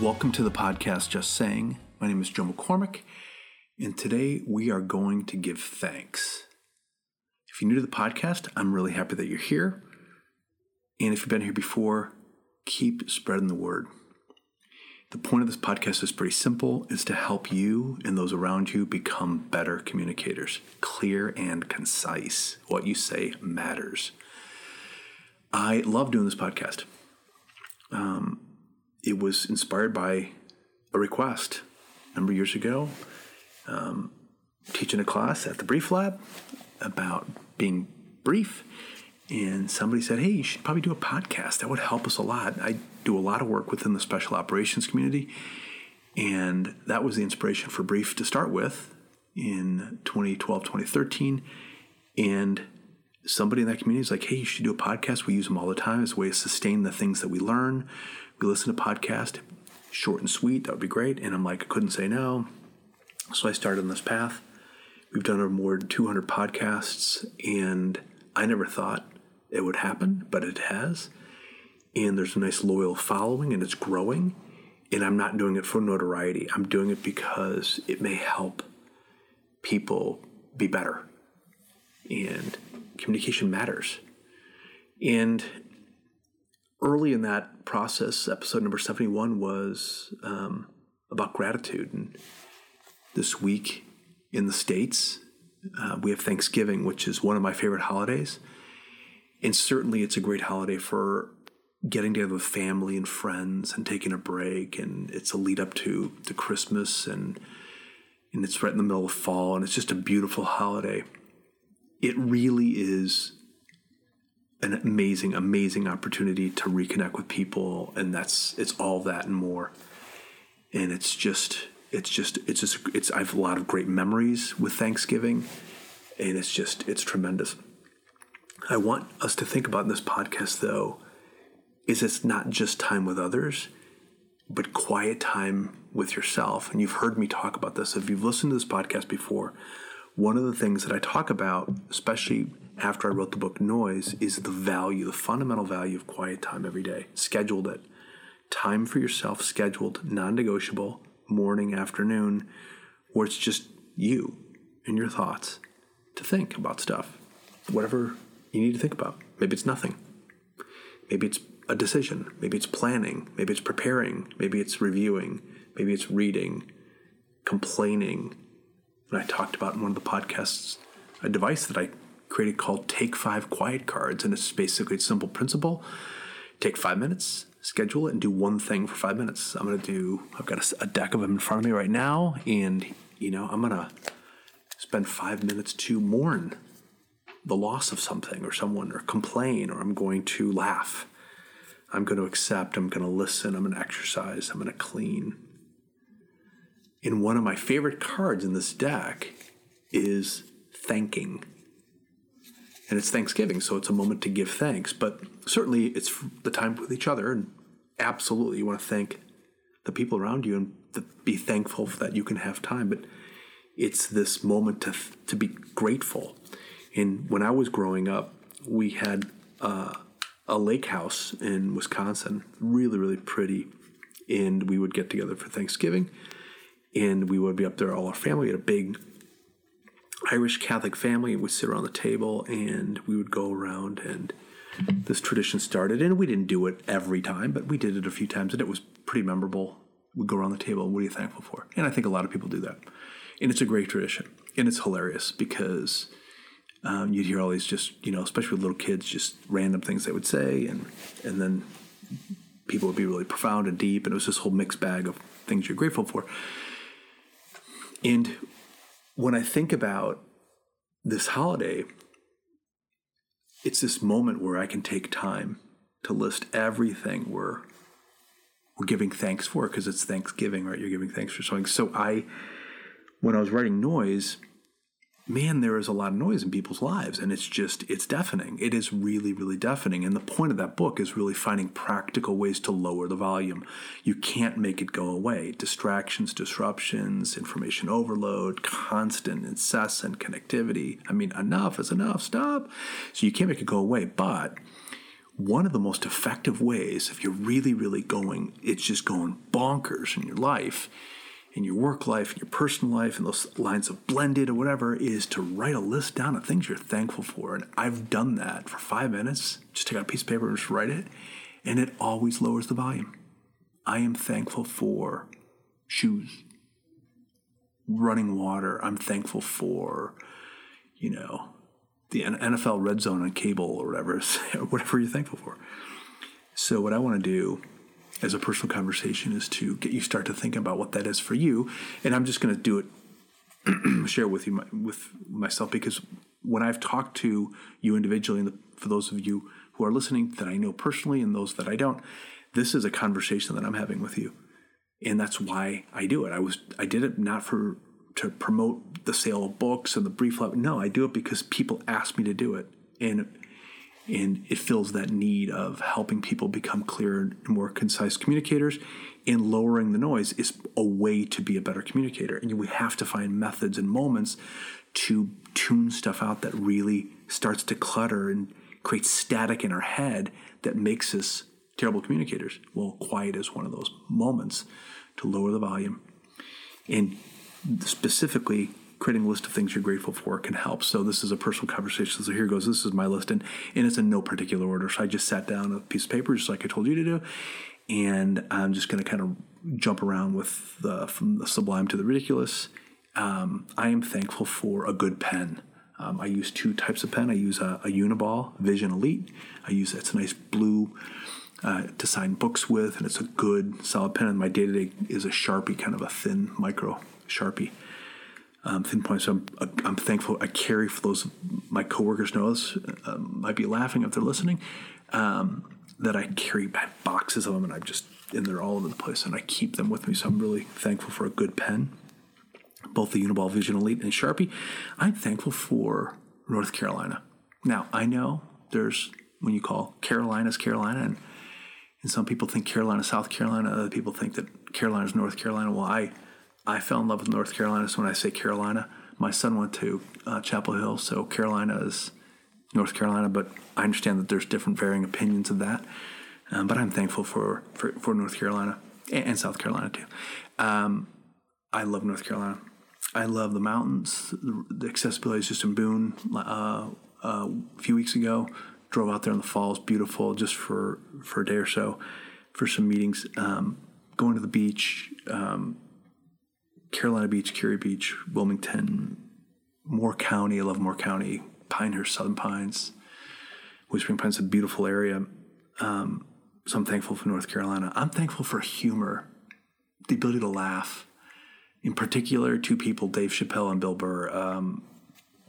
Welcome to the podcast Just Saying. My name is Joe McCormack, and today we are going to give thanks. If you're new to the podcast, I'm really happy that you're here. And if you've been here before, keep spreading the word. The point of this podcast is pretty simple is to help you and those around you become better communicators, clear and concise. What you say matters. I love doing this podcast. Um, it was inspired by a request a number of years ago, um, teaching a class at the Brief Lab about being brief. And somebody said, Hey, you should probably do a podcast. That would help us a lot. I do a lot of work within the special operations community. And that was the inspiration for Brief to start with in 2012, 2013. And somebody in that community is like, Hey, you should do a podcast. We use them all the time as a way to sustain the things that we learn. We listen to podcast, short and sweet. That would be great. And I'm like, I couldn't say no. So I started on this path. We've done over more than 200 podcasts, and I never thought it would happen, but it has. And there's a nice loyal following, and it's growing. And I'm not doing it for notoriety. I'm doing it because it may help people be better. And communication matters. And early in that process, episode number 71 was um, about gratitude. And this week in the States, uh, we have Thanksgiving, which is one of my favorite holidays. And certainly it's a great holiday for getting together with family and friends and taking a break. And it's a lead up to, to Christmas and, and it's right in the middle of fall. And it's just a beautiful holiday. It really is an amazing, amazing opportunity to reconnect with people, and that's it's all that and more. And it's just, it's just, it's just, it's. I have a lot of great memories with Thanksgiving, and it's just, it's tremendous. I want us to think about in this podcast, though, is it's not just time with others, but quiet time with yourself. And you've heard me talk about this. If you've listened to this podcast before, one of the things that I talk about, especially after I wrote the book Noise is the value, the fundamental value of quiet time every day. Scheduled it. Time for yourself, scheduled, non negotiable, morning, afternoon, where it's just you and your thoughts to think about stuff. Whatever you need to think about. Maybe it's nothing. Maybe it's a decision. Maybe it's planning. Maybe it's preparing. Maybe it's reviewing. Maybe it's reading, complaining. And I talked about in one of the podcasts a device that I created called Take Five Quiet Cards. And it's basically a simple principle take five minutes, schedule it, and do one thing for five minutes. I'm going to do, I've got a, a deck of them in front of me right now. And, you know, I'm going to spend five minutes to mourn the loss of something or someone or complain, or I'm going to laugh. I'm going to accept. I'm going to listen. I'm going to exercise. I'm going to clean. And one of my favorite cards in this deck is thanking and it's Thanksgiving, so it's a moment to give thanks. But certainly, it's the time with each other, and absolutely, you want to thank the people around you and be thankful that you can have time. But it's this moment to to be grateful. And when I was growing up, we had uh, a lake house in Wisconsin, really really pretty, and we would get together for Thanksgiving, and we would be up there all our family. We had a big Irish Catholic family We'd sit around the table and we would go around and this tradition started and we didn't do it every time but we did it a few times and it was pretty memorable. We'd go around the table what are you thankful for? And i think a lot of people do that. And it's a great tradition and it's hilarious because um, you'd hear all these just you know especially with little kids just random things they would say and and then people would be really profound and deep and it was this whole mixed bag of things you're grateful for and when I think about this holiday, it's this moment where I can take time to list everything we're we're giving thanks for because it's Thanksgiving, right? You're giving thanks for something. So I, when I was writing noise, man, there is a lot of noise in people's lives, and it's just it's deafening. It is really, really deafening. And the point of that book is really finding practical ways to lower the volume. You can't make it go away. Distractions, disruptions, information overload, constant, incessant connectivity. I mean, enough is enough. Stop. So you can't make it go away, but one of the most effective ways, if you're really, really going, it's just going bonkers in your life, in your work life, in your personal life, and those lines have blended or whatever, is to write a list down of things you're thankful for. And I've done that for five minutes. Just take out a piece of paper and just write it. And it always lowers the volume. I am thankful for shoes, running water. I'm thankful for, you know, the NFL red zone on cable or whatever, whatever you're thankful for. So, what I want to do as a personal conversation is to get you start to think about what that is for you. And I'm just going to do it, share with you my, with myself because when I've talked to you individually, and the, for those of you who are listening that I know personally and those that I don't, this is a conversation that I'm having with you, and that's why I do it. I was I did it not for to promote the sale of books and the brief. No, I do it because people ask me to do it, and and it fills that need of helping people become clearer and more concise communicators. And lowering the noise is a way to be a better communicator. And we have to find methods and moments to tune stuff out that really starts to clutter and create static in our head that makes us terrible communicators. Well quiet is one of those moments to lower the volume. And specifically creating a list of things you're grateful for can help. So this is a personal conversation. So here goes. This is my list, and and it's in no particular order. So I just sat down a piece of paper, just like I told you to do, and I'm just going to kind of jump around with the from the sublime to the ridiculous. Um, I am thankful for a good pen. Um, I use two types of pen. I use a, a Uniball Vision Elite. I use it's a nice blue uh, to sign books with, and it's a good solid pen. And my day to day is a Sharpie, kind of a thin micro Sharpie um, thin points. I'm, I'm thankful I carry for those my coworkers know this uh, might be laughing if they're listening um, that I carry boxes of them and I'm just and they're all over the place and I keep them with me. So I'm really thankful for a good pen, both the Uniball Vision Elite and Sharpie. I'm thankful for North Carolina. Now I know there's when you call Carolina's Carolina and and some people think Carolina, South Carolina. Other people think that Carolina's North Carolina. Well, I I fell in love with North Carolina. So when I say Carolina, my son went to uh, Chapel Hill, so Carolina is North Carolina. But I understand that there's different varying opinions of that. Um, but I'm thankful for, for, for North Carolina and, and, South Carolina too. Um, I love North Carolina. I love the mountains. The, accessibility is just in Boone. Uh, uh, a few weeks ago, drove out there in the falls, beautiful, just for for a day or so, for some meetings. Um, going to the beach, um, Carolina Beach, Kure Beach, Wilmington, Moore County. I love Moore County, Pinehurst, Southern Pines, Whispering Pines, a beautiful area. Um, so I'm thankful for North Carolina. I'm thankful for humor, the ability to laugh. In particular, two people, Dave Chappelle and Bill Burr, um,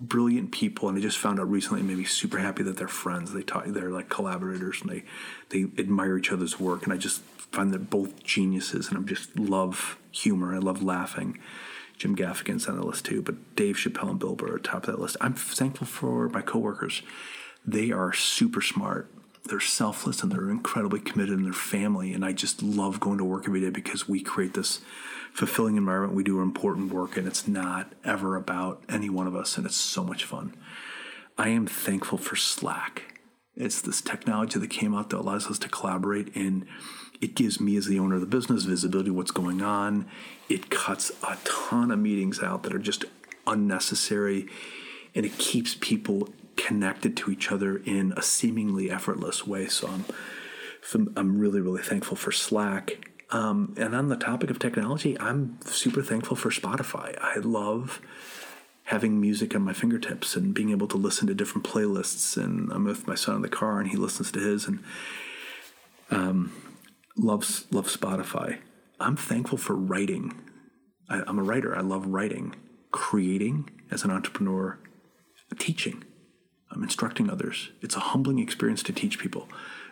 brilliant people, and I just found out recently. Maybe super happy that they're friends. They talk, they're like collaborators, and they they admire each other's work. And I just find that both geniuses, and I just love humor. I love laughing. Jim Gaffigan's on the list too, but Dave Chappelle and Bill Burr are top of that list. I'm thankful for my coworkers. They are super smart. They're selfless and they're incredibly committed in their family. And I just love going to work every day because we create this fulfilling environment. We do important work and it's not ever about any one of us. And it's so much fun. I am thankful for Slack. It's this technology that came out that allows us to collaborate and it gives me as the owner of the business visibility of what's going on. It cuts a ton of meetings out that are just unnecessary and it keeps people connected to each other in a seemingly effortless way. So I'm, I'm really, really thankful for Slack. Um, and on the topic of technology, I'm super thankful for Spotify. I love having music on my fingertips and being able to listen to different playlists. And I'm with my son in the car, and he listens to his. And um, loves love Spotify. I'm thankful for writing. I, I'm a writer. I love writing, creating as an entrepreneur, teaching. I'm instructing others. It's a humbling experience to teach people,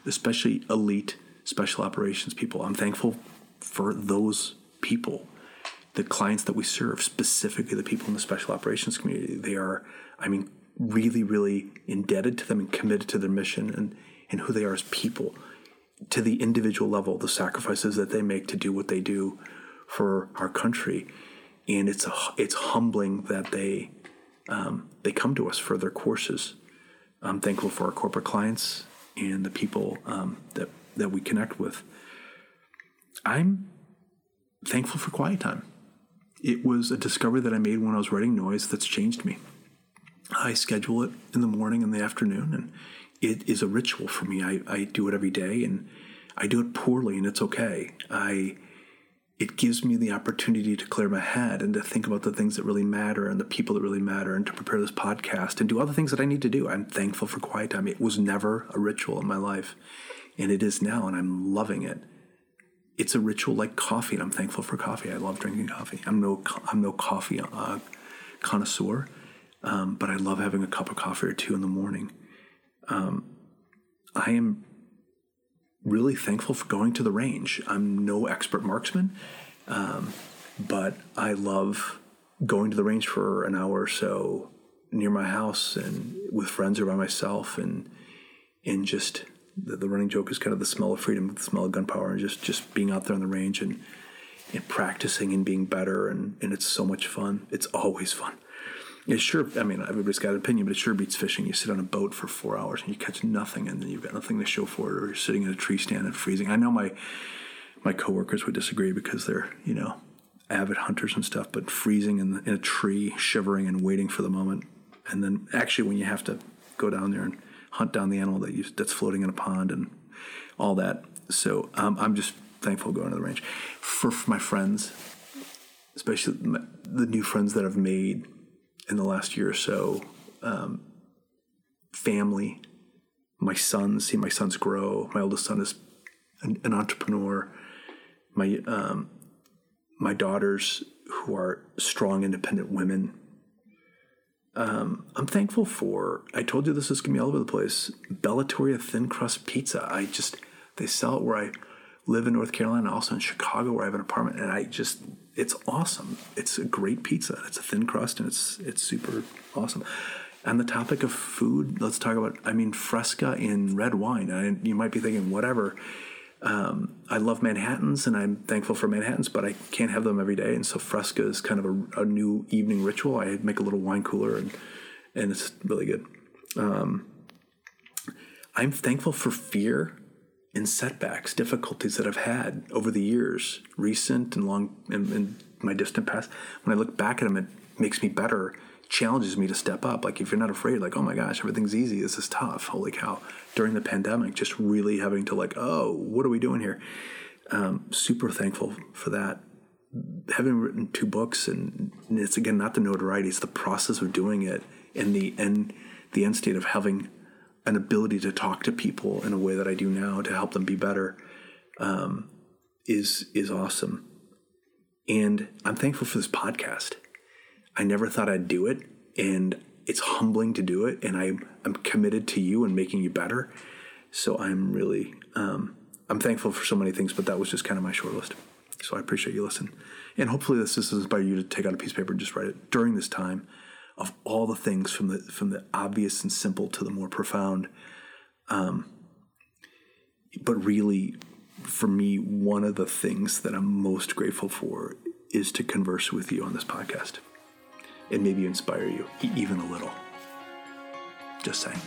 especially elite special operations people. I'm thankful for those people, the clients that we serve, specifically the people in the special operations community. They are, I mean, really, really indebted to them and committed to their mission and, and who they are as people to the individual level, the sacrifices that they make to do what they do for our country, and it's a, it's humbling that they um, they come to us for their courses. I'm thankful for our corporate clients. and the people um, that that we connect with. I'm thankful for quiet time. It was a discovery that I made when I was writing noise that's changed me. I schedule it in the morning and the afternoon, and it is a ritual for me. I, I do it every day, and I do it poorly, and it's okay. I it gives me the opportunity to clear my head and to think about the things that really matter and the people that really matter and to prepare this podcast and do all the things that I need to do. I'm thankful for quiet time. It was never a ritual in my life, and it is now, and I'm loving it. It's a ritual like coffee, and I'm thankful for coffee. I love drinking coffee. I'm no I'm no coffee uh, connoisseur, um, but I love having a cup of coffee or two in the morning. Um, I am really thankful for going to the range. I'm no expert marksman, um, but I love going to the range for an hour or so near my house and with friends or by myself and and just the, the running joke is kind of the smell of freedom, the smell of gunpowder, and just just being out there on the range and and practicing and being better and and it's so much fun. It's always fun. It sure, I mean, everybody's got an opinion, but it sure beats fishing. You sit on a boat for four hours and you catch nothing, and then you've got nothing to show for it, or you're sitting in a tree stand and freezing. I know my my coworkers would disagree because they're you know avid hunters and stuff, but freezing in, in a tree, shivering and waiting for the moment, and then actually when you have to go down there and hunt down the animal that you, that's floating in a pond and all that. So um, I'm just thankful going to the range for, for my friends, especially the new friends that I've made in the last year or so. Um, family, my sons, see my sons grow. My oldest son is an, an entrepreneur. My um, my daughters, who are strong, independent women. Um, I'm thankful for. I told you this is gonna be all over the place. Bellatoria thin crust pizza. I just they sell it where I live in North Carolina, also in Chicago where I have an apartment, and I just it's awesome. It's a great pizza. It's a thin crust and it's it's super awesome. And the topic of food, let's talk about. I mean, Fresca in red wine. And you might be thinking, whatever. Um, I love Manhattans and I'm thankful for Manhattans, but I can't have them every day. And so Fresca is kind of a, a new evening ritual. I make a little wine cooler and and it's really good. Um, I'm thankful for fear and setbacks, difficulties that I've had over the years, recent and long, in my distant past. When I look back at them, it makes me better, challenges me to step up. Like if you're not afraid, like oh my gosh, everything's easy. This is tough. Holy cow! During the pandemic, just really having to like, oh, what are we doing here? Um, super thankful for that. Having written two books, and it's again not the notoriety; it's the process of doing it, and the end, the end state of having an ability to talk to people in a way that I do now to help them be better um, is is awesome. And I'm thankful for this podcast. I never thought I'd do it, and it's humbling to do it. And I, I'm committed to you and making you better. So I'm really um, I'm thankful for so many things, but that was just kind of my short list. So I appreciate you listening, and hopefully this this inspire you to take out a piece of paper and just write it during this time of all the things from the from the obvious and simple to the more profound. Um, but really, for me, one of the things that I'm most grateful for is to converse with you on this podcast and maybe inspire you even a little. Just saying.